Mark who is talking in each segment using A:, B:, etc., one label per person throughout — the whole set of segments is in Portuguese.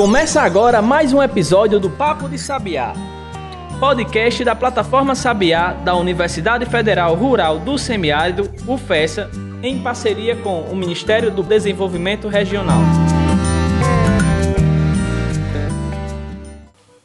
A: Começa agora mais um episódio do Papo de Sabiá, podcast da plataforma Sabiá da Universidade Federal Rural do Semiárido, UFESA, em parceria com o Ministério do Desenvolvimento Regional.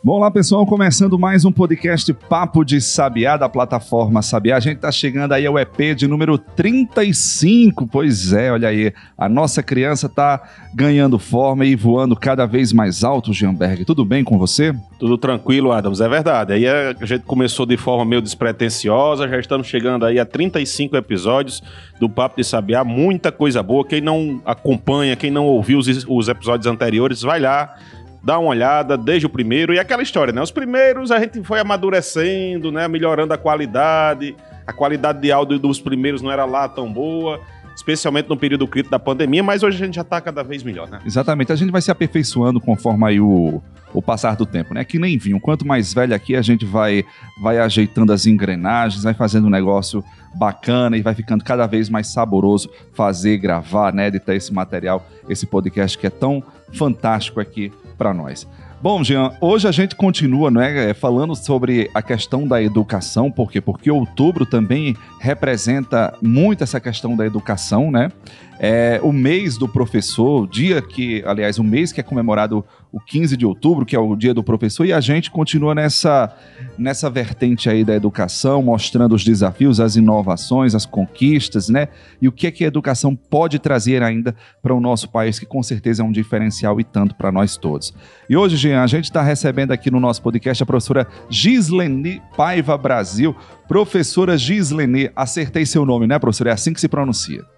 B: Bom, lá pessoal, começando mais um podcast Papo de Sabiá da plataforma Sabiá. A gente está chegando aí ao EP de número 35. Pois é, olha aí, a nossa criança está ganhando forma e voando cada vez mais alto, Gianberg. Tudo bem com você?
C: Tudo tranquilo, Adams, é verdade. Aí a gente começou de forma meio despretensiosa, já estamos chegando aí a 35 episódios do Papo de Sabiá, muita coisa boa. Quem não acompanha, quem não ouviu os, os episódios anteriores, vai lá dá uma olhada desde o primeiro. E aquela história, né? Os primeiros a gente foi amadurecendo, né? Melhorando a qualidade. A qualidade de áudio dos primeiros não era lá tão boa especialmente no período crítico da pandemia, mas hoje a gente já está cada vez melhor, né?
B: Exatamente, a gente vai se aperfeiçoando conforme aí o, o passar do tempo, né? Que nem vinho, quanto mais velho aqui a gente vai, vai ajeitando as engrenagens, vai fazendo um negócio bacana e vai ficando cada vez mais saboroso fazer, gravar, né? Editar esse material, esse podcast que é tão fantástico aqui para nós. Bom, Jean, hoje a gente continua né, falando sobre a questão da educação, por quê? Porque outubro também representa muito essa questão da educação, né? É o mês do professor, dia que, aliás, o mês que é comemorado o 15 de outubro, que é o dia do professor, e a gente continua nessa, nessa vertente aí da educação, mostrando os desafios, as inovações, as conquistas, né? E o que é que a educação pode trazer ainda para o nosso país, que com certeza é um diferencial e tanto para nós todos. E hoje, Jean, a gente está recebendo aqui no nosso podcast a professora Gisleni Paiva Brasil. Professora Gisleni, acertei seu nome, né, professora? É assim que se pronuncia.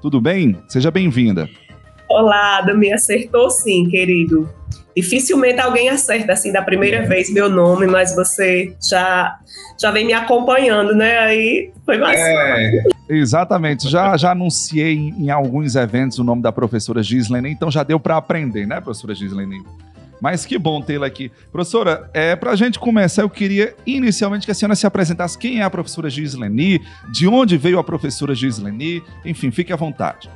B: Tudo bem? Seja bem-vinda.
D: Olá, me acertou sim, querido. Dificilmente alguém acerta assim da primeira é. vez meu nome, mas você já já vem me acompanhando, né? Aí foi mais é,
B: Exatamente. Já já anunciei em, em, alguns eventos o nome da professora Gislene, então já deu para aprender, né, professora Gislene? Mas que bom tê-la aqui. Professora, é, para a gente começar, eu queria inicialmente que a senhora se apresentasse. Quem é a professora Gisleni? De onde veio a professora Gisleni? Enfim, fique à vontade.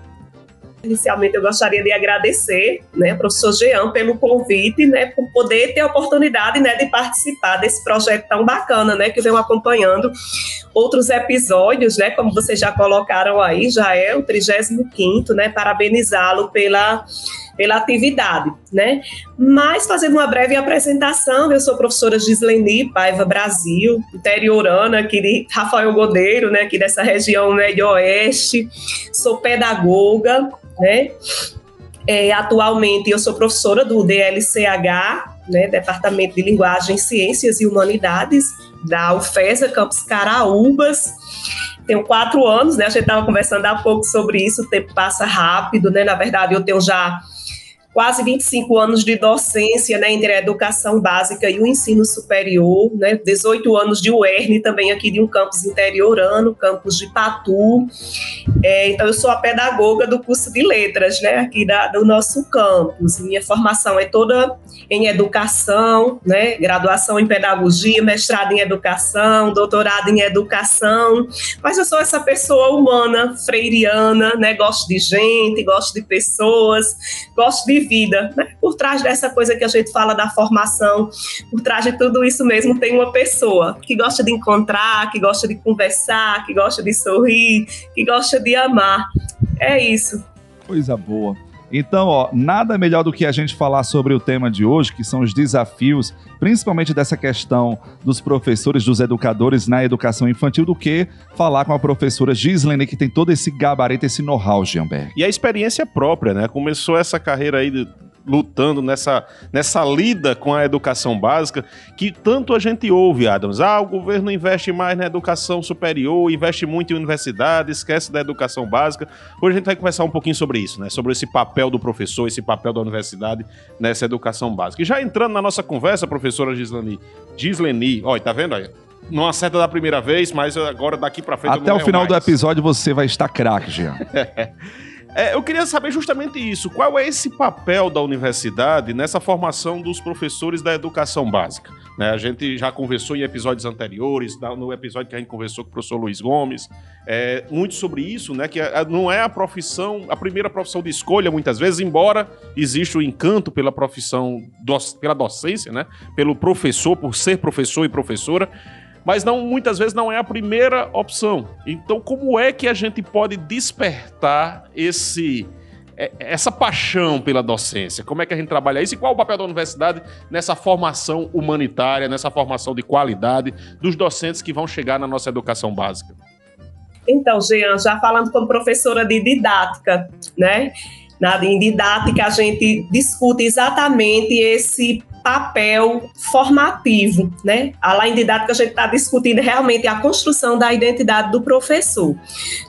D: Inicialmente, eu gostaria de agradecer, né, professor Jean, pelo convite, né, por poder ter a oportunidade, né, de participar desse projeto tão bacana, né, que eu venho acompanhando outros episódios, né, como vocês já colocaram aí, já é o 35º, né, parabenizá-lo pela pela atividade, né? Mas fazendo uma breve apresentação, eu sou professora Gisleni Paiva Brasil, interiorana aqui de Rafael Godeiro, né, aqui dessa região médio oeste, sou pedagoga, né? É, atualmente eu sou professora do DLCH, né, Departamento de Linguagem, Ciências e Humanidades, da UFESA, Campus Caraúbas. Tenho quatro anos, né? A gente estava conversando há pouco sobre isso, o tempo passa rápido, né? Na verdade, eu tenho já quase 25 anos de docência né, entre a educação básica e o ensino superior, né, 18 anos de UERN, também aqui de um campus interiorano, campus de Patu. É, então, eu sou a pedagoga do curso de letras né, aqui da, do nosso campus. Minha formação é toda em educação, né, graduação em pedagogia, mestrado em educação, doutorado em educação, mas eu sou essa pessoa humana, freiriana, né, gosto de gente, gosto de pessoas, gosto de vida. Né? Por trás dessa coisa que a gente fala da formação, por trás de tudo isso mesmo, tem uma pessoa que gosta de encontrar, que gosta de conversar, que gosta de sorrir, que gosta de amar. É isso.
B: Coisa boa. Então, ó, nada melhor do que a gente falar sobre o tema de hoje, que são os desafios, principalmente dessa questão dos professores, dos educadores na educação infantil, do que falar com a professora Gislene, que tem todo esse gabarito, esse know-how, Gianberg.
C: E a experiência própria, né? Começou essa carreira aí lutando nessa, nessa lida com a educação básica, que tanto a gente ouve, Adams. Ah, o governo investe mais na educação superior, investe muito em universidade, esquece da educação básica. Hoje a gente vai conversar um pouquinho sobre isso, né? Sobre esse papel do professor, esse papel da universidade nessa educação básica. E já entrando na nossa conversa, professora Gisleni, Gisleni, olha, tá vendo aí? Não acerta da primeira vez, mas agora daqui para frente
B: Até o final mais. do episódio você vai estar craque, Jean.
C: É, eu queria saber justamente isso. Qual é esse papel da universidade nessa formação dos professores da educação básica? Né, a gente já conversou em episódios anteriores, no episódio que a gente conversou com o professor Luiz Gomes, é, muito sobre isso, né? Que não é a profissão, a primeira profissão de escolha, muitas vezes, embora exista o encanto pela profissão, pela docência, né? Pelo professor, por ser professor e professora mas não muitas vezes não é a primeira opção. Então, como é que a gente pode despertar esse é, essa paixão pela docência? Como é que a gente trabalha isso e qual o papel da universidade nessa formação humanitária, nessa formação de qualidade dos docentes que vão chegar na nossa educação básica?
D: Então, Jean, já falando como professora de didática, né? Na, em didática, a gente discute exatamente esse papel formativo, né? Além didática, a gente está discutindo realmente a construção da identidade do professor.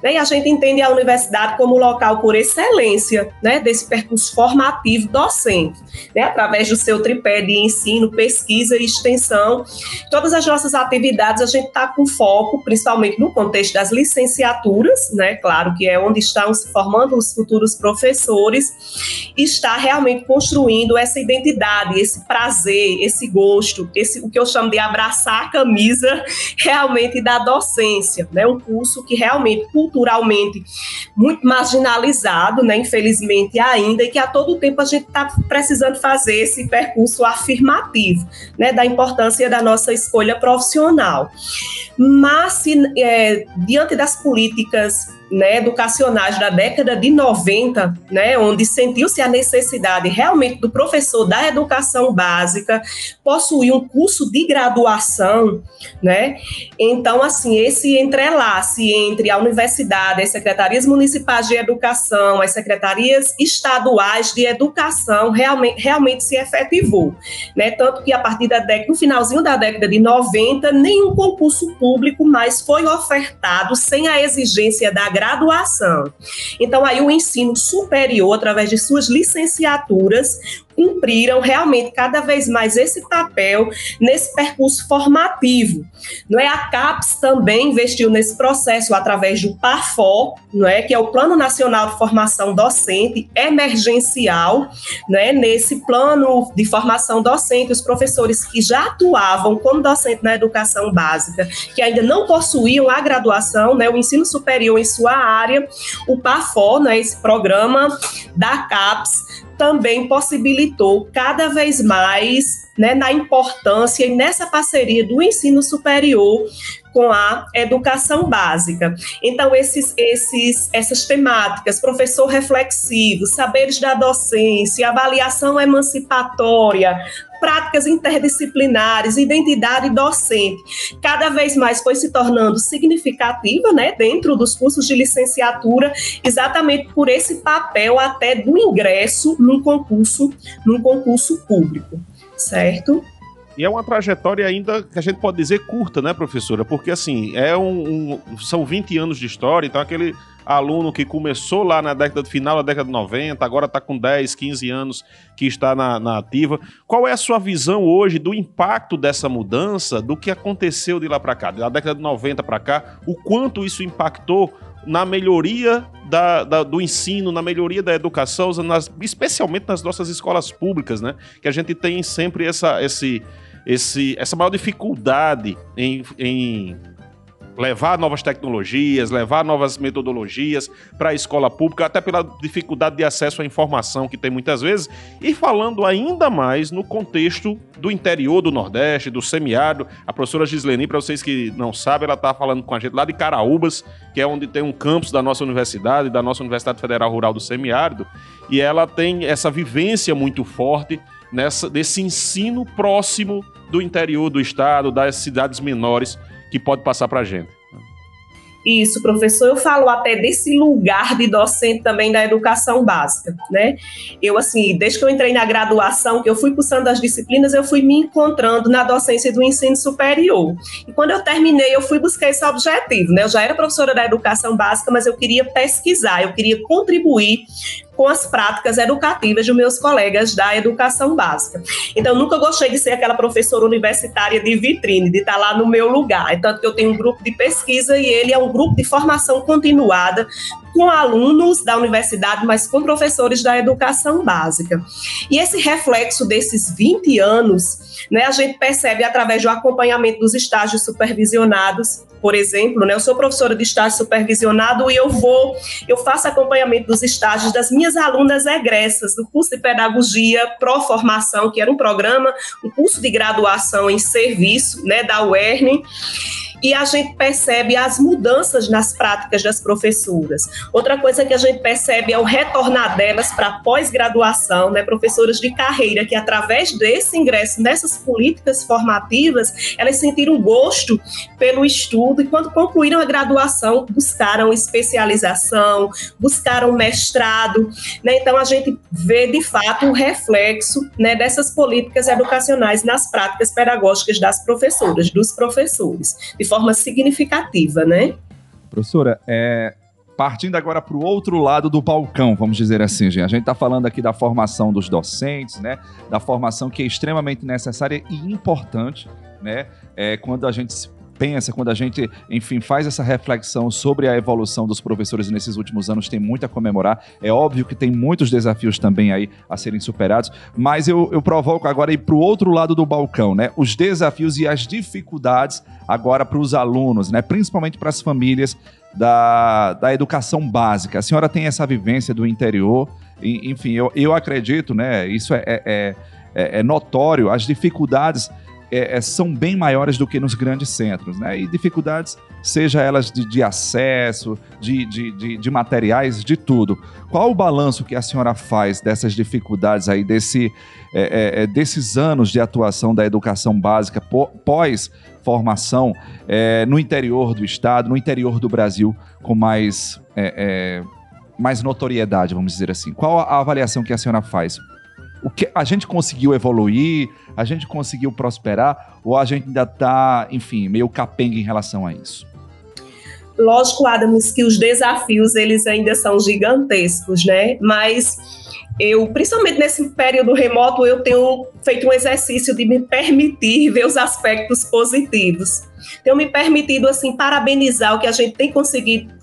D: Né? E a gente entende a universidade como local por excelência, né? Desse percurso formativo docente, né? Através do seu tripé de ensino, pesquisa e extensão. Todas as nossas atividades a gente está com foco, principalmente no contexto das licenciaturas, né? Claro que é onde estão se formando os futuros professores, está realmente construindo essa identidade, esse prazer prazer, esse gosto, esse o que eu chamo de abraçar a camisa realmente da docência, né? Um curso que realmente culturalmente muito marginalizado, né? Infelizmente ainda e que a todo tempo a gente está precisando fazer esse percurso afirmativo, né? Da importância da nossa escolha profissional. Mas se, é, diante das políticas né, educacionais da década de 90, né, onde sentiu-se a necessidade realmente do professor da educação básica possuir um curso de graduação, né? Então, assim, esse entrelace entre a universidade, as secretarias municipais de educação, as secretarias estaduais de educação realmente, realmente se efetivou, né? Tanto que a partir da década, no finalzinho da década de 90, nenhum concurso público mais foi ofertado sem a exigência da graduação. Então, aí o ensino superior, através de suas licenciaturas, cumpriram realmente cada vez mais esse papel nesse percurso formativo. Não é? A CAPES também investiu nesse processo através do PAFO, não é, que é o Plano Nacional de Formação Docente emergencial, não é, nesse plano de formação docente, os professores que já atuavam como docente na educação básica, que ainda não possuíam a graduação, né, o ensino superior em sua área, o PAFO, né, esse programa da CAPES também possibilitou cada vez mais né, na importância e nessa parceria do ensino superior com a educação básica. Então, esses, esses, essas temáticas, professor reflexivo, saberes da docência, avaliação emancipatória, práticas interdisciplinares, identidade docente, cada vez mais foi se tornando significativa, né, dentro dos cursos de licenciatura, exatamente por esse papel até do ingresso num concurso, num concurso público, certo?
C: E é uma trajetória ainda que a gente pode dizer curta, né, professora? Porque, assim, é um, um, são 20 anos de história, então aquele aluno que começou lá na década final da década de 90, agora está com 10, 15 anos que está na, na, ativa. Qual é a sua visão hoje do impacto dessa mudança, do que aconteceu de lá para cá, da década de 90 para cá, o quanto isso impactou na melhoria da, da, do ensino, na melhoria da educação, nas, especialmente nas nossas escolas públicas, né? Que a gente tem sempre essa, esse, esse, essa maior dificuldade em, em levar novas tecnologias, levar novas metodologias para a escola pública, até pela dificuldade de acesso à informação que tem muitas vezes, e falando ainda mais no contexto do interior do Nordeste, do semiárido. A professora Gisleni, para vocês que não sabem, ela está falando com a gente lá de Caraúbas, que é onde tem um campus da nossa universidade, da nossa Universidade Federal Rural do Semiárido, e ela tem essa vivência muito forte nessa, desse ensino próximo do interior do estado, das cidades menores, que pode passar para a gente.
D: Isso, professor, eu falo até desse lugar de docente também da educação básica, né? Eu, assim, desde que eu entrei na graduação, que eu fui cursando as disciplinas, eu fui me encontrando na docência do ensino superior. E quando eu terminei, eu fui buscar esse objetivo, né? Eu já era professora da educação básica, mas eu queria pesquisar, eu queria contribuir com as práticas educativas dos meus colegas da educação básica. Então, nunca gostei de ser aquela professora universitária de vitrine, de estar lá no meu lugar. Tanto que eu tenho um grupo de pesquisa e ele é um grupo de formação continuada com alunos da universidade, mas com professores da educação básica. E esse reflexo desses 20 anos, né, a gente percebe através do acompanhamento dos estágios supervisionados, por exemplo, né, eu sou professora de estágio supervisionado e eu vou, eu faço acompanhamento dos estágios das minhas alunas egressas do curso de pedagogia Pro Formação, que era um programa, um curso de graduação em serviço, né, da UERN e a gente percebe as mudanças nas práticas das professoras. Outra coisa que a gente percebe é o retornar delas para pós-graduação, né, professoras de carreira que através desse ingresso nessas políticas formativas, elas sentiram gosto pelo estudo e quando concluíram a graduação, buscaram especialização, buscaram mestrado, né? Então a gente vê de fato o reflexo, né, dessas políticas educacionais nas práticas pedagógicas das professoras, dos professores. De forma significativa, né?
B: Professora, é, partindo agora para o outro lado do balcão, vamos dizer assim, gente. A gente está falando aqui da formação dos docentes, né? Da formação que é extremamente necessária e importante, né? É, quando a gente pensa, quando a gente, enfim, faz essa reflexão sobre a evolução dos professores nesses últimos anos, tem muito a comemorar. É óbvio que tem muitos desafios também aí a serem superados, mas eu, eu provoco agora ir para o outro lado do balcão, né? Os desafios e as dificuldades agora para os alunos, né? Principalmente para as famílias da, da educação básica. A senhora tem essa vivência do interior, e, enfim, eu, eu acredito, né? Isso é, é, é, é notório, as dificuldades é, é, são bem maiores do que nos grandes centros, né? E dificuldades, seja elas de, de acesso, de, de, de, de, materiais, de tudo. Qual o balanço que a senhora faz dessas dificuldades aí, desse, é, é, é desses anos de atuação da educação básica pós-formação é, no interior do estado, no interior do Brasil, com mais, mais notoriedade, vamos dizer assim? Qual a avaliação que a senhora faz? O que a gente conseguiu evoluir, a gente conseguiu prosperar, ou a gente ainda está, enfim, meio capenga em relação a isso?
D: Lógico, Adams, que os desafios eles ainda são gigantescos, né? Mas eu, principalmente nesse período remoto, eu tenho feito um exercício de me permitir ver os aspectos positivos. Tenho me permitido, assim, parabenizar o que a gente tem conseguido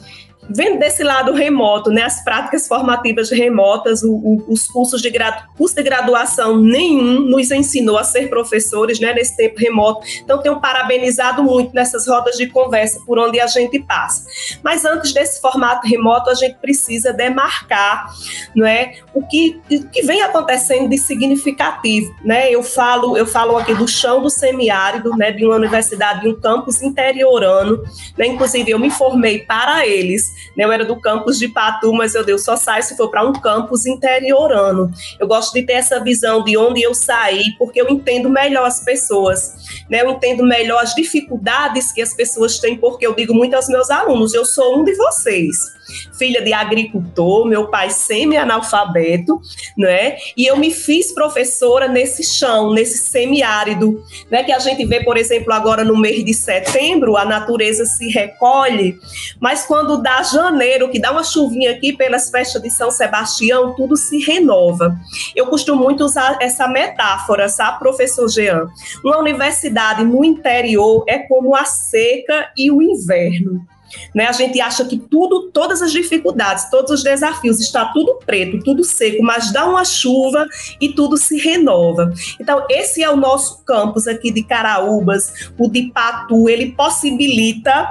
D: vendo desse lado remoto, né, as práticas formativas remotas, o, o, os cursos de, gradu, curso de graduação, nenhum nos ensinou a ser professores né, nesse tempo remoto. Então, tenho parabenizado muito nessas rodas de conversa por onde a gente passa. Mas antes desse formato remoto, a gente precisa demarcar não é, o, que, o que vem acontecendo de significativo. Né? Eu, falo, eu falo aqui do chão do semiárido, né, de uma universidade, de um campus interiorano. Né? Inclusive, eu me formei para eles né? Eu era do campus de Patu, mas eu deu só saio se for para um campus interiorano. Eu gosto de ter essa visão de onde eu saí, porque eu entendo melhor as pessoas, né? Eu entendo melhor as dificuldades que as pessoas têm, porque eu digo muito aos meus alunos, eu sou um de vocês filha de agricultor, meu pai semi-analfabeto, né? E eu me fiz professora nesse chão, nesse semiárido, né? Que a gente vê, por exemplo, agora no mês de setembro, a natureza se recolhe, mas quando dá janeiro, que dá uma chuvinha aqui pelas festas de São Sebastião, tudo se renova. Eu costumo muito usar essa metáfora, sabe, professor Jean? Uma universidade no interior é como a seca e o inverno. Né? A gente acha que tudo, todas as dificuldades, todos os desafios, está tudo preto, tudo seco, mas dá uma chuva e tudo se renova. Então, esse é o nosso campus aqui de Caraúbas, o de Patu, ele possibilita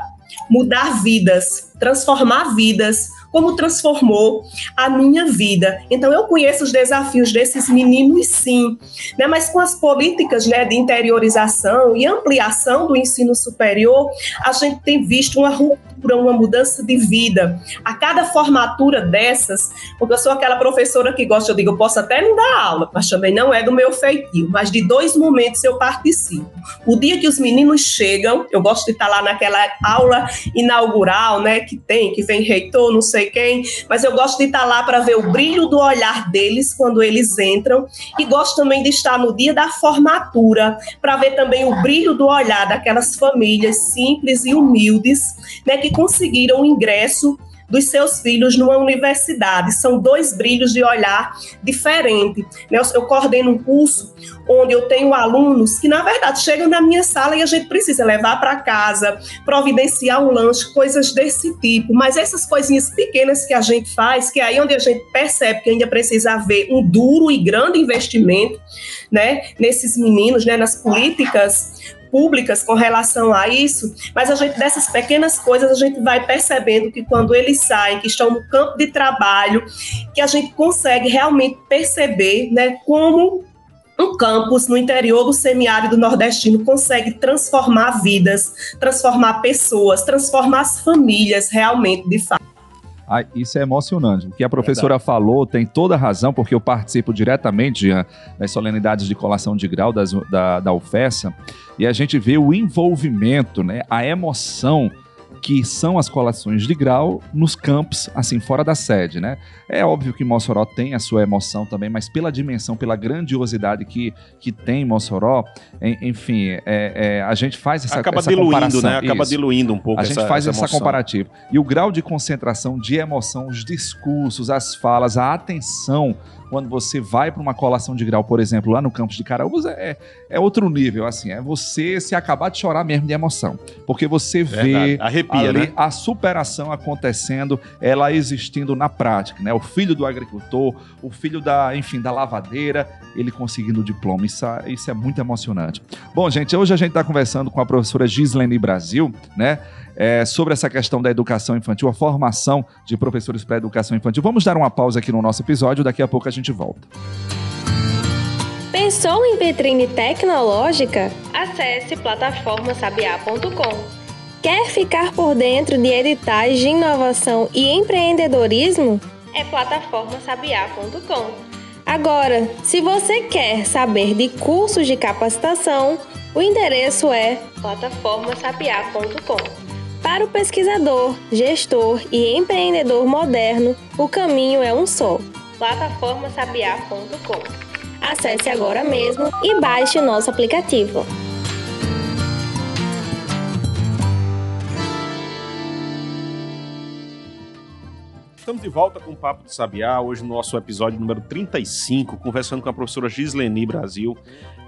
D: mudar vidas, transformar vidas, como transformou a minha vida. Então eu conheço os desafios desses meninos sim, né? Mas com as políticas, né, de interiorização e ampliação do ensino superior, a gente tem visto uma ruptura, uma mudança de vida. A cada formatura dessas, porque eu sou aquela professora que gosta, eu digo, eu posso até não dar aula, mas também não é do meu feitio, mas de dois momentos eu participo. O dia que os meninos chegam, eu gosto de estar lá naquela aula inaugural, né, que tem, que vem reitor, não sei sei quem, mas eu gosto de estar lá para ver o brilho do olhar deles quando eles entram e gosto também de estar no dia da formatura para ver também o brilho do olhar daquelas famílias simples e humildes, né, que conseguiram o ingresso dos seus filhos numa universidade. São dois brilhos de olhar diferente. Né? Eu, eu coordeno um curso onde eu tenho alunos que, na verdade, chegam na minha sala e a gente precisa levar para casa, providenciar um lanche, coisas desse tipo. Mas essas coisinhas pequenas que a gente faz, que é aí onde a gente percebe que ainda precisa haver um duro e grande investimento, né, nesses meninos, né, nas políticas públicas com relação a isso, mas a gente dessas pequenas coisas a gente vai percebendo que quando eles saem, que estão no campo de trabalho, que a gente consegue realmente perceber, né, como um campus no interior do semiárido nordestino consegue transformar vidas, transformar pessoas, transformar as famílias realmente, de fato.
B: Ah, isso é emocionante. O que a professora Verdade. falou tem toda a razão, porque eu participo diretamente das solenidades de colação de grau das, da, da UFESA e a gente vê o envolvimento, né, a emoção que são as colações de grau nos campos, assim, fora da sede, né? É óbvio que Mossoró tem a sua emoção também, mas pela dimensão, pela grandiosidade que, que tem Mossoró, enfim, é, é, a gente faz essa,
C: Acaba
B: essa
C: diluindo,
B: comparação.
C: né? Acaba
B: Isso.
C: diluindo um pouco
B: A gente
C: essa,
B: faz
C: essa,
B: essa comparativa. E o grau de concentração, de emoção, os discursos, as falas, a atenção quando você vai para uma colação de grau, por exemplo, lá no campus de Caraúbas, é, é outro nível, assim, é você se acabar de chorar mesmo de emoção, porque você vê
C: Arrepia, ali
B: né? a superação acontecendo, ela existindo na prática, né? O filho do agricultor, o filho da, enfim, da lavadeira, ele conseguindo o diploma, isso, isso é muito emocionante. Bom, gente, hoje a gente está conversando com a professora Gislene Brasil, né? É, sobre essa questão da educação infantil, a formação de professores para a educação infantil. Vamos dar uma pausa aqui no nosso episódio, daqui a pouco a gente volta.
E: Pensou em vitrine tecnológica? Acesse plataformasabiá.com. Quer ficar por dentro de editais de inovação e empreendedorismo? É plataformasabiá.com. Agora, se você quer saber de cursos de capacitação, o endereço é plataformasabiá.com. Para o pesquisador, gestor e empreendedor moderno, o caminho é um só: plataformasabiá.com. Acesse agora mesmo e baixe o nosso aplicativo.
C: Estamos de volta com o Papo de Sabiá, hoje no nosso episódio número 35, conversando com a professora Gisleni Brasil.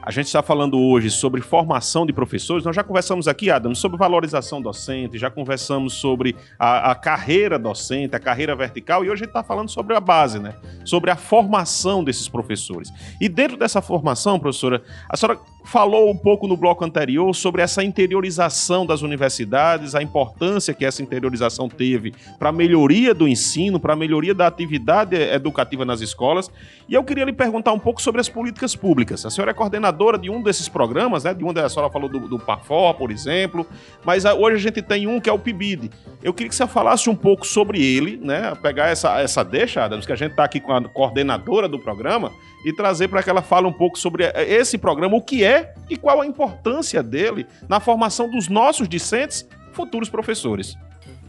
C: A gente está falando hoje sobre formação de professores. Nós já conversamos aqui, Adam, sobre valorização docente, já conversamos sobre a, a carreira docente, a carreira vertical, e hoje a gente está falando sobre a base, né? Sobre a formação desses professores. E dentro dessa formação, professora, a senhora falou um pouco no bloco anterior sobre essa interiorização das universidades, a importância que essa interiorização teve para a melhoria do ensino, para a melhoria da atividade educativa nas escolas. E eu queria lhe perguntar um pouco sobre as políticas públicas. A senhora é coordenadora de um desses programas, né? De um, a senhora falou do, do PAFOR, por exemplo, mas a, hoje a gente tem um que é o PIBID. Eu queria que você falasse um pouco sobre ele, né? Pegar essa, essa deixa, Adams, que a gente está aqui com a coordenadora do programa, e trazer para que ela fale um pouco sobre eh, esse programa, o que é e qual a importância dele na formação dos nossos discentes, futuros professores.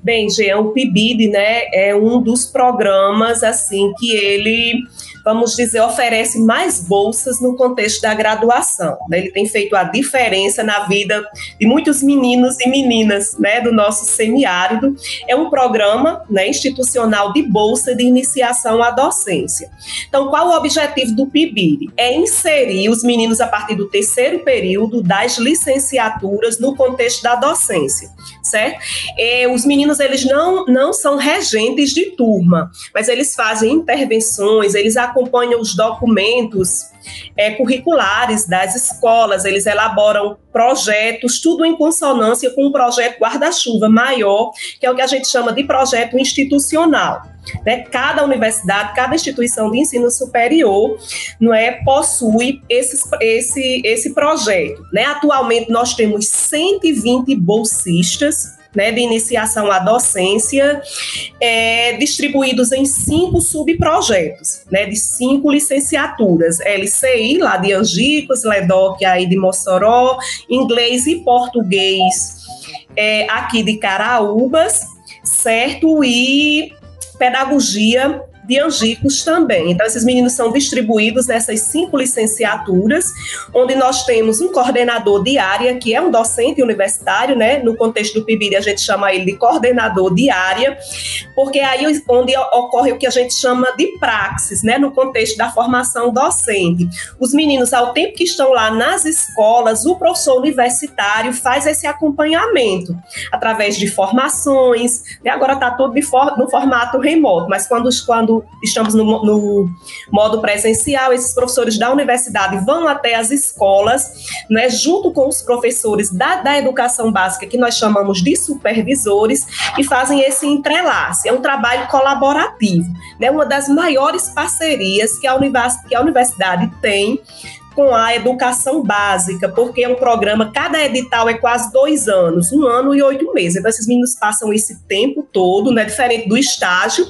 D: Bem, Jean, o PIBID, né, é um dos programas, assim, que ele vamos dizer, oferece mais bolsas no contexto da graduação. Né? Ele tem feito a diferença na vida de muitos meninos e meninas né, do nosso semiárido. É um programa né, institucional de bolsa de iniciação à docência. Então, qual o objetivo do PIBIRI? É inserir os meninos a partir do terceiro período das licenciaturas no contexto da docência, certo? E os meninos, eles não, não são regentes de turma, mas eles fazem intervenções, eles acompanham os documentos é, curriculares das escolas, eles elaboram projetos, tudo em consonância com um projeto guarda-chuva maior, que é o que a gente chama de projeto institucional. Né? Cada universidade, cada instituição de ensino superior não é, possui esse, esse, esse projeto. Né? Atualmente, nós temos 120 bolsistas né, de iniciação à docência, é, distribuídos em cinco subprojetos, né, de cinco licenciaturas, LCI, lá de Angicos, LEDOC aí de Mossoró, inglês e português é, aqui de Caraúbas, certo? E pedagogia de Angicos também. Então, esses meninos são distribuídos nessas cinco licenciaturas, onde nós temos um coordenador de área, que é um docente universitário, né? No contexto do PIBID, a gente chama ele de coordenador de área, porque é aí onde ocorre o que a gente chama de praxis, né? No contexto da formação docente. Os meninos, ao tempo que estão lá nas escolas, o professor universitário faz esse acompanhamento através de formações, né? agora está tudo for, no formato remoto, mas quando, quando estamos no, no, modo presencial, esses professores da universidade vão até as escolas, né, junto com os professores da, da educação básica, que nós chamamos de supervisores, e fazem esse entrelace. É um trabalho colaborativo, né, uma das maiores parcerias que a, univers, que a universidade tem com a educação básica, porque é um programa, cada edital é quase dois anos, um ano e oito meses. Então, esses meninos passam esse tempo todo, né? Diferente do estágio,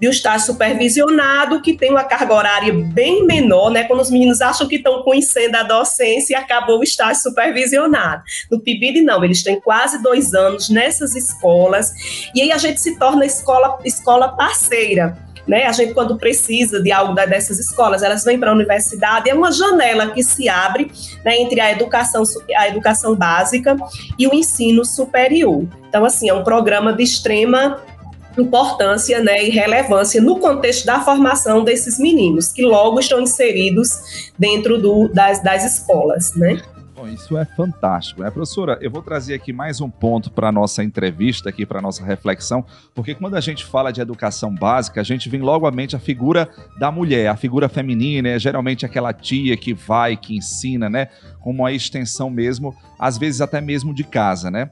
D: de um estágio supervisionado, que tem uma carga horária bem menor, né? Quando os meninos acham que estão conhecendo a docência e acabou o estágio supervisionado. No PIBID, não, eles têm quase dois anos nessas escolas, e aí a gente se torna escola, escola parceira né? A gente, quando precisa de algo dessas escolas, elas vêm para a universidade, é uma janela que se abre né, entre a educação, a educação básica e o ensino superior. Então, assim, é um programa de extrema importância né, e relevância no contexto da formação desses meninos, que logo estão inseridos dentro do, das, das escolas. Né?
B: Bom, isso é fantástico, né? Professora, eu vou trazer aqui mais um ponto para a nossa entrevista, aqui para a nossa reflexão, porque quando a gente fala de educação básica, a gente vem logo à mente a figura da mulher, a figura feminina, é geralmente aquela tia que vai, que ensina, né? Como a extensão mesmo, às vezes até mesmo de casa, né?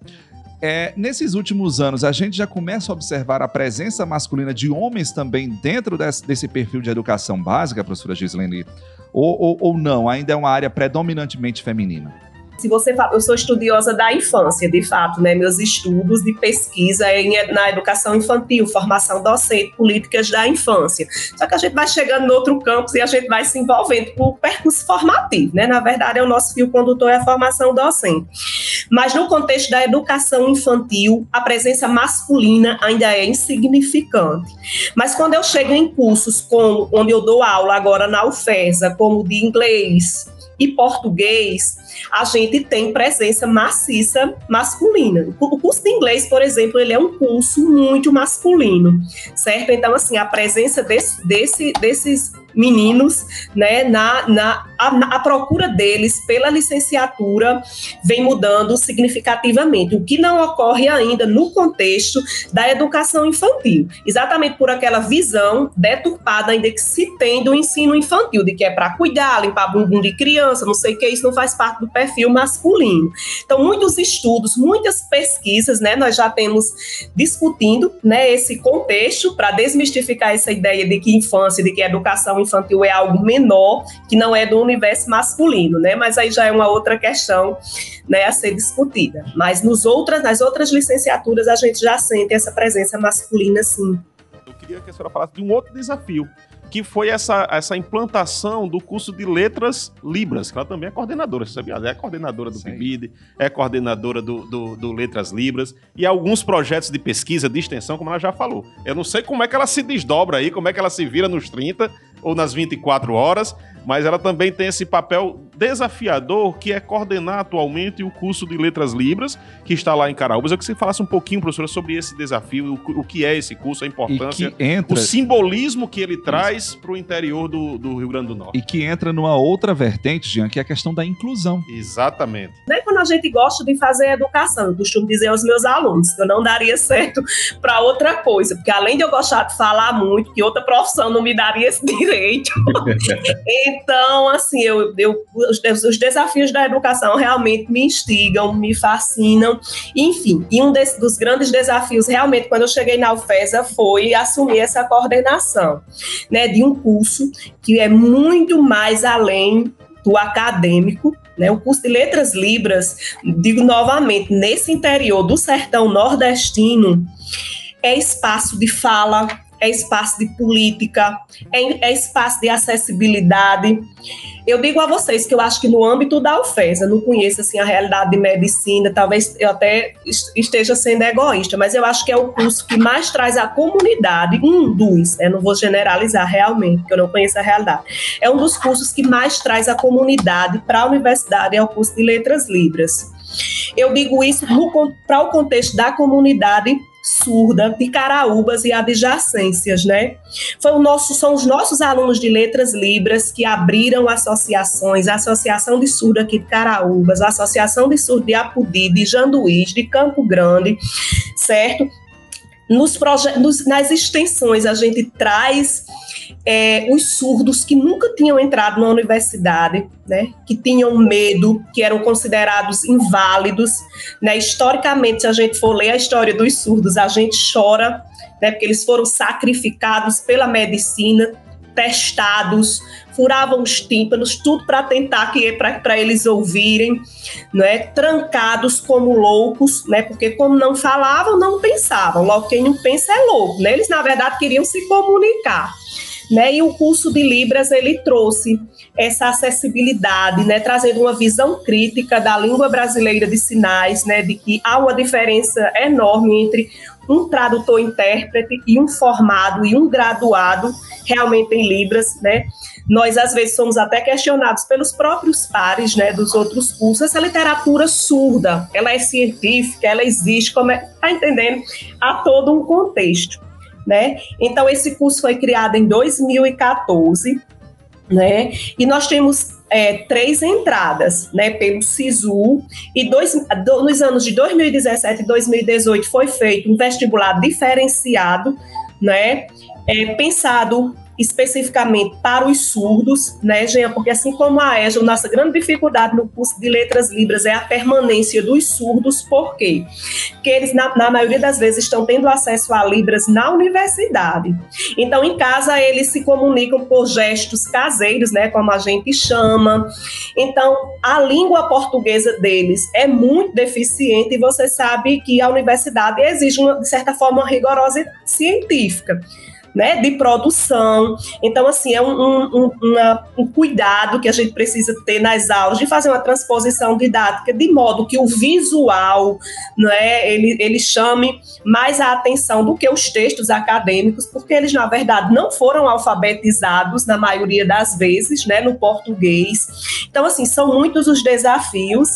B: É, nesses últimos anos, a gente já começa a observar a presença masculina de homens também dentro desse, desse perfil de educação básica, professora Gislene? Ou, ou, ou não? Ainda é uma área predominantemente feminina?
D: Se você fala, eu sou estudiosa da infância, de fato, né? Meus estudos de pesquisa em, na educação infantil, formação docente, políticas da infância. Só que a gente vai chegando no outro campus e a gente vai se envolvendo o percurso formativo, né? Na verdade, é o nosso fio condutor é a formação docente. Mas no contexto da educação infantil, a presença masculina ainda é insignificante. Mas quando eu chego em cursos como onde eu dou aula agora na UFESA, como de inglês, e português, a gente tem presença maciça masculina. O curso de inglês, por exemplo, ele é um curso muito masculino, certo? Então, assim, a presença desse, desse, desses meninos, né, na, na a, a, procura deles pela licenciatura vem mudando significativamente, o que não ocorre ainda no contexto da educação infantil, exatamente por aquela visão deturpada ainda que se tem do ensino infantil, de que é para cuidar, limpar bumbum de criança, não sei o que, isso não faz parte do perfil masculino. Então, muitos estudos, muitas pesquisas, né, nós já temos discutindo, né, esse contexto para desmistificar essa ideia de que infância, de que educação infantil é algo menor, que não é do universo masculino, né? Mas aí já é uma outra questão, né, a ser discutida. Mas nos outras, nas outras licenciaturas a gente já sente essa presença masculina, sim.
C: Eu queria que a senhora falasse de um outro desafio, que foi essa, essa implantação do curso de Letras Libras, que ela também é coordenadora, você sabia? Ela é coordenadora do PIBID, é coordenadora do, do, do, Letras Libras, e alguns projetos de pesquisa, de extensão, como ela já falou. Eu não sei como é que ela se desdobra aí, como é que ela se vira nos 30 ou nas 24 horas, mas ela também tem esse papel desafiador que é coordenar atualmente o curso de Letras Libras, que está lá em Caraúbas. Eu queria que você falasse um pouquinho, professora, sobre esse desafio, o, o que é esse curso, a importância, entra... o simbolismo que ele traz para o interior do, do, Rio Grande do Norte.
B: E que entra numa outra vertente, Jean, que é a questão da inclusão.
C: Exatamente.
D: Né, quando a gente gosta de fazer educação, eu costumo dizer aos meus alunos que eu não daria certo para outra coisa, porque além de eu gostar de falar muito, que outra profissão não me daria esse direito. então, assim, eu, eu os, os, desafios da educação realmente me instigam, me fascinam, enfim. E um dos grandes desafios, realmente, quando eu cheguei na UFESA, foi assumir essa coordenação, né, de um curso que é muito mais além do acadêmico, né, o curso de Letras Libras, digo novamente, nesse interior do sertão nordestino, é espaço de fala, é espaço de política, é, é espaço de acessibilidade. Eu digo a vocês que eu acho que no âmbito da UFESA, não conheço assim a realidade de medicina, talvez eu até esteja sendo egoísta, mas eu acho que é o curso que mais traz a comunidade, um dos, né, não vou generalizar realmente, porque eu não conheço a realidade. É um dos cursos que mais traz a comunidade para a universidade, é o curso de Letras Libras. Eu digo isso para o contexto da comunidade surda de Caraúbas e adjacências, né? Foi o nosso, são os nossos alunos de letras libras que abriram associações, a Associação de Surdo aqui de Caraúbas, a Associação de Surdo de Apudi, de Janduís, de Campo Grande, certo? Nos, nos nas extensões a gente traz é, os surdos que nunca tinham entrado na universidade, né, que tinham medo, que eram considerados inválidos. Né, historicamente, se a gente for ler a história dos surdos, a gente chora, né, porque eles foram sacrificados pela medicina, testados, furavam os tímpanos, tudo para tentar que para eles ouvirem, né? Trancados como loucos, né? Porque como não falavam, não pensavam. Logo quem não pensa é louco, né? Eles na verdade queriam se comunicar. Né? E o curso de Libras ele trouxe essa acessibilidade, né? trazendo uma visão crítica da língua brasileira de sinais, né? de que há uma diferença enorme entre um tradutor intérprete e um formado e um graduado realmente em Libras, né? Nós às vezes somos até questionados pelos próprios pares, né, dos outros cursos. Essa literatura surda, ela é científica, ela existe, como é, tá entendendo? Há todo um contexto né? Então esse curso foi criado em 2014, né? E nós temos é, três entradas, né, pelo SISU, e dois, do, nos anos de 2017 e 2018 foi feito um vestibular diferenciado, né, é, pensado especificamente para os surdos, né, Jean? Porque assim como a EJA, nossa grande dificuldade no curso de letras libras é a permanência dos surdos, por quê? Porque eles, na, na maioria das vezes, estão tendo acesso a libras na universidade. Então, em casa, eles se comunicam por gestos caseiros, né, como a gente chama. Então, a língua portuguesa deles é muito deficiente e você sabe que a universidade exige, uma, de certa forma, uma rigorosidade científica né, de produção. Então, assim, é um, um, uma, um cuidado que a gente precisa ter nas aulas de fazer uma transposição didática de modo que o visual, né, ele, ele chame mais a atenção do que os textos acadêmicos, porque eles, na verdade, não foram alfabetizados na maioria das vezes, né, no português. Então, assim, são muitos os desafios.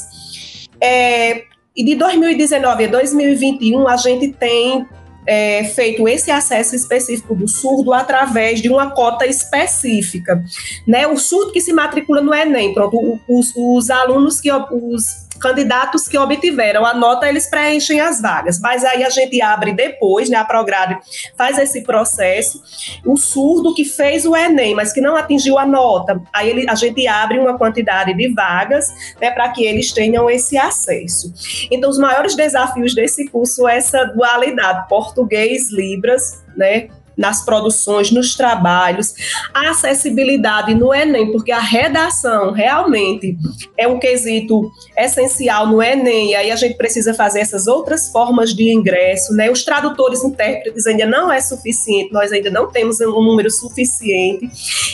D: É, e de 2019 a 2021, a gente tem é, feito esse acesso específico do surdo através de uma cota específica. Né? O surdo que se matricula no Enem, pronto, os, os alunos que os candidatos que obtiveram a nota, eles preenchem as vagas. Mas aí a gente abre depois, né? A Prograde faz esse processo. O surdo que fez o Enem, mas que não atingiu a nota, aí ele, a gente abre uma quantidade de vagas né, para que eles tenham esse acesso. Então, os maiores desafios desse curso é essa dualidade, português, Libras, né? Nas produções, nos trabalhos, a acessibilidade no Enem, porque a redação realmente é um quesito essencial no Enem, e aí a gente precisa fazer essas outras formas de ingresso, né? Os tradutores intérpretes ainda não é suficiente, nós ainda não temos um número suficiente,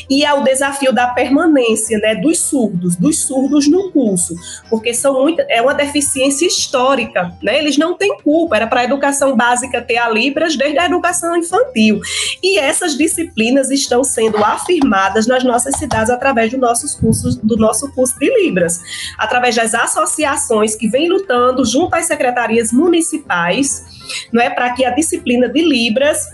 D: e é o desafio da permanência, né, dos surdos, dos surdos no curso, porque são muito, é uma deficiência histórica, né? Eles não têm culpa, era para a educação básica ter a Libras desde a educação infantil. E essas disciplinas estão sendo afirmadas nas nossas cidades através dos nossos cursos, do nosso curso de Libras, através das associações que vêm lutando junto às secretarias municipais, não é, para que a disciplina de Libras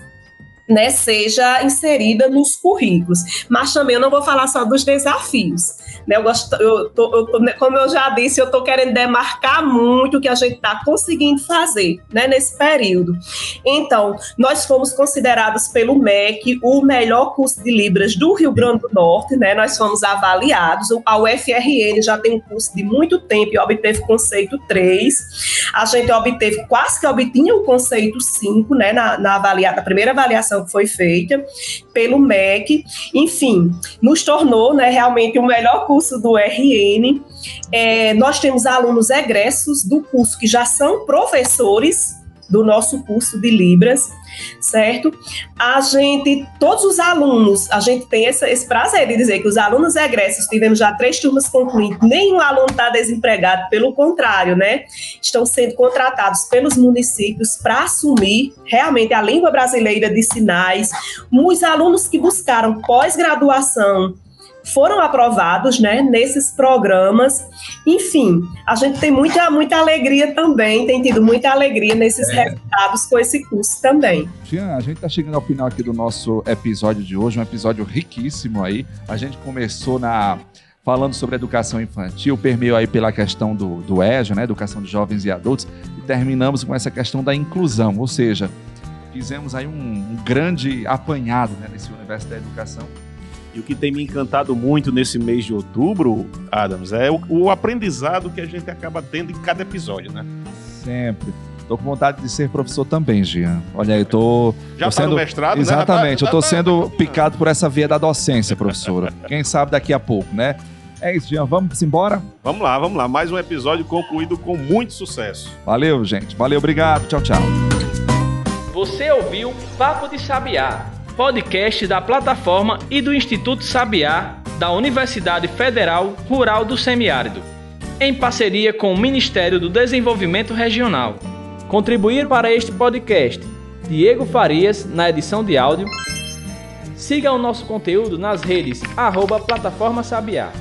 D: né, seja inserida nos currículos. Mas também eu não vou falar só dos desafios. Né, eu gosto, eu tô, eu tô, como eu já disse, eu estou querendo demarcar muito o que a gente está conseguindo fazer né, nesse período. Então, nós fomos considerados pelo MEC o melhor curso de Libras do Rio Grande do Norte, né, nós fomos avaliados. A UFRN já tem um curso de muito tempo e obteve conceito 3. A gente obteve, quase que obtinha o conceito 5 né, na, na, avaliada, na primeira avaliação que foi feita pelo MEC. Enfim, nos tornou né, realmente o melhor curso curso do RN. É, nós temos alunos egressos do curso que já são professores do nosso curso de Libras, certo? A gente, todos os alunos, a gente tem esse prazer de dizer que os alunos egressos, tivemos já três turmas concluídas, nenhum aluno está desempregado, pelo contrário, né? Estão sendo contratados pelos municípios para assumir realmente a língua brasileira de sinais. Muitos alunos que buscaram pós-graduação foram aprovados né, nesses programas. Enfim, a gente tem muita, muita alegria também, tem tido muita alegria nesses é. resultados com esse curso também.
B: Jean, a gente está chegando ao final aqui do nosso episódio de hoje, um episódio riquíssimo aí. A gente começou na falando sobre educação infantil, permeou aí pela questão do, do EJA, né, educação de jovens e adultos, e terminamos com essa questão da inclusão, ou seja, fizemos aí um, um grande apanhado né, nesse universo da educação
C: e o que tem me encantado muito nesse mês de outubro, Adams, é o, o aprendizado que a gente acaba tendo em cada episódio, né?
B: Sempre. Tô com vontade de ser professor também, Gian. Olha aí, tô.
C: Já
B: tô
C: tá
B: sendo...
C: no mestrado,
B: Exatamente,
C: né?
B: eu tô sendo picado por essa via da docência, professora. Quem sabe daqui a pouco, né? É isso, Jean. Vamos embora?
C: Vamos lá, vamos lá. Mais um episódio concluído com muito sucesso.
B: Valeu, gente. Valeu, obrigado. Tchau, tchau.
A: Você ouviu Papo de Sabiá podcast da plataforma e do Instituto Sabiá da Universidade Federal Rural do Semiárido, em parceria com o Ministério do Desenvolvimento Regional. Contribuir para este podcast Diego Farias na edição de áudio. Siga o nosso conteúdo nas redes arroba Plataforma Sabiá.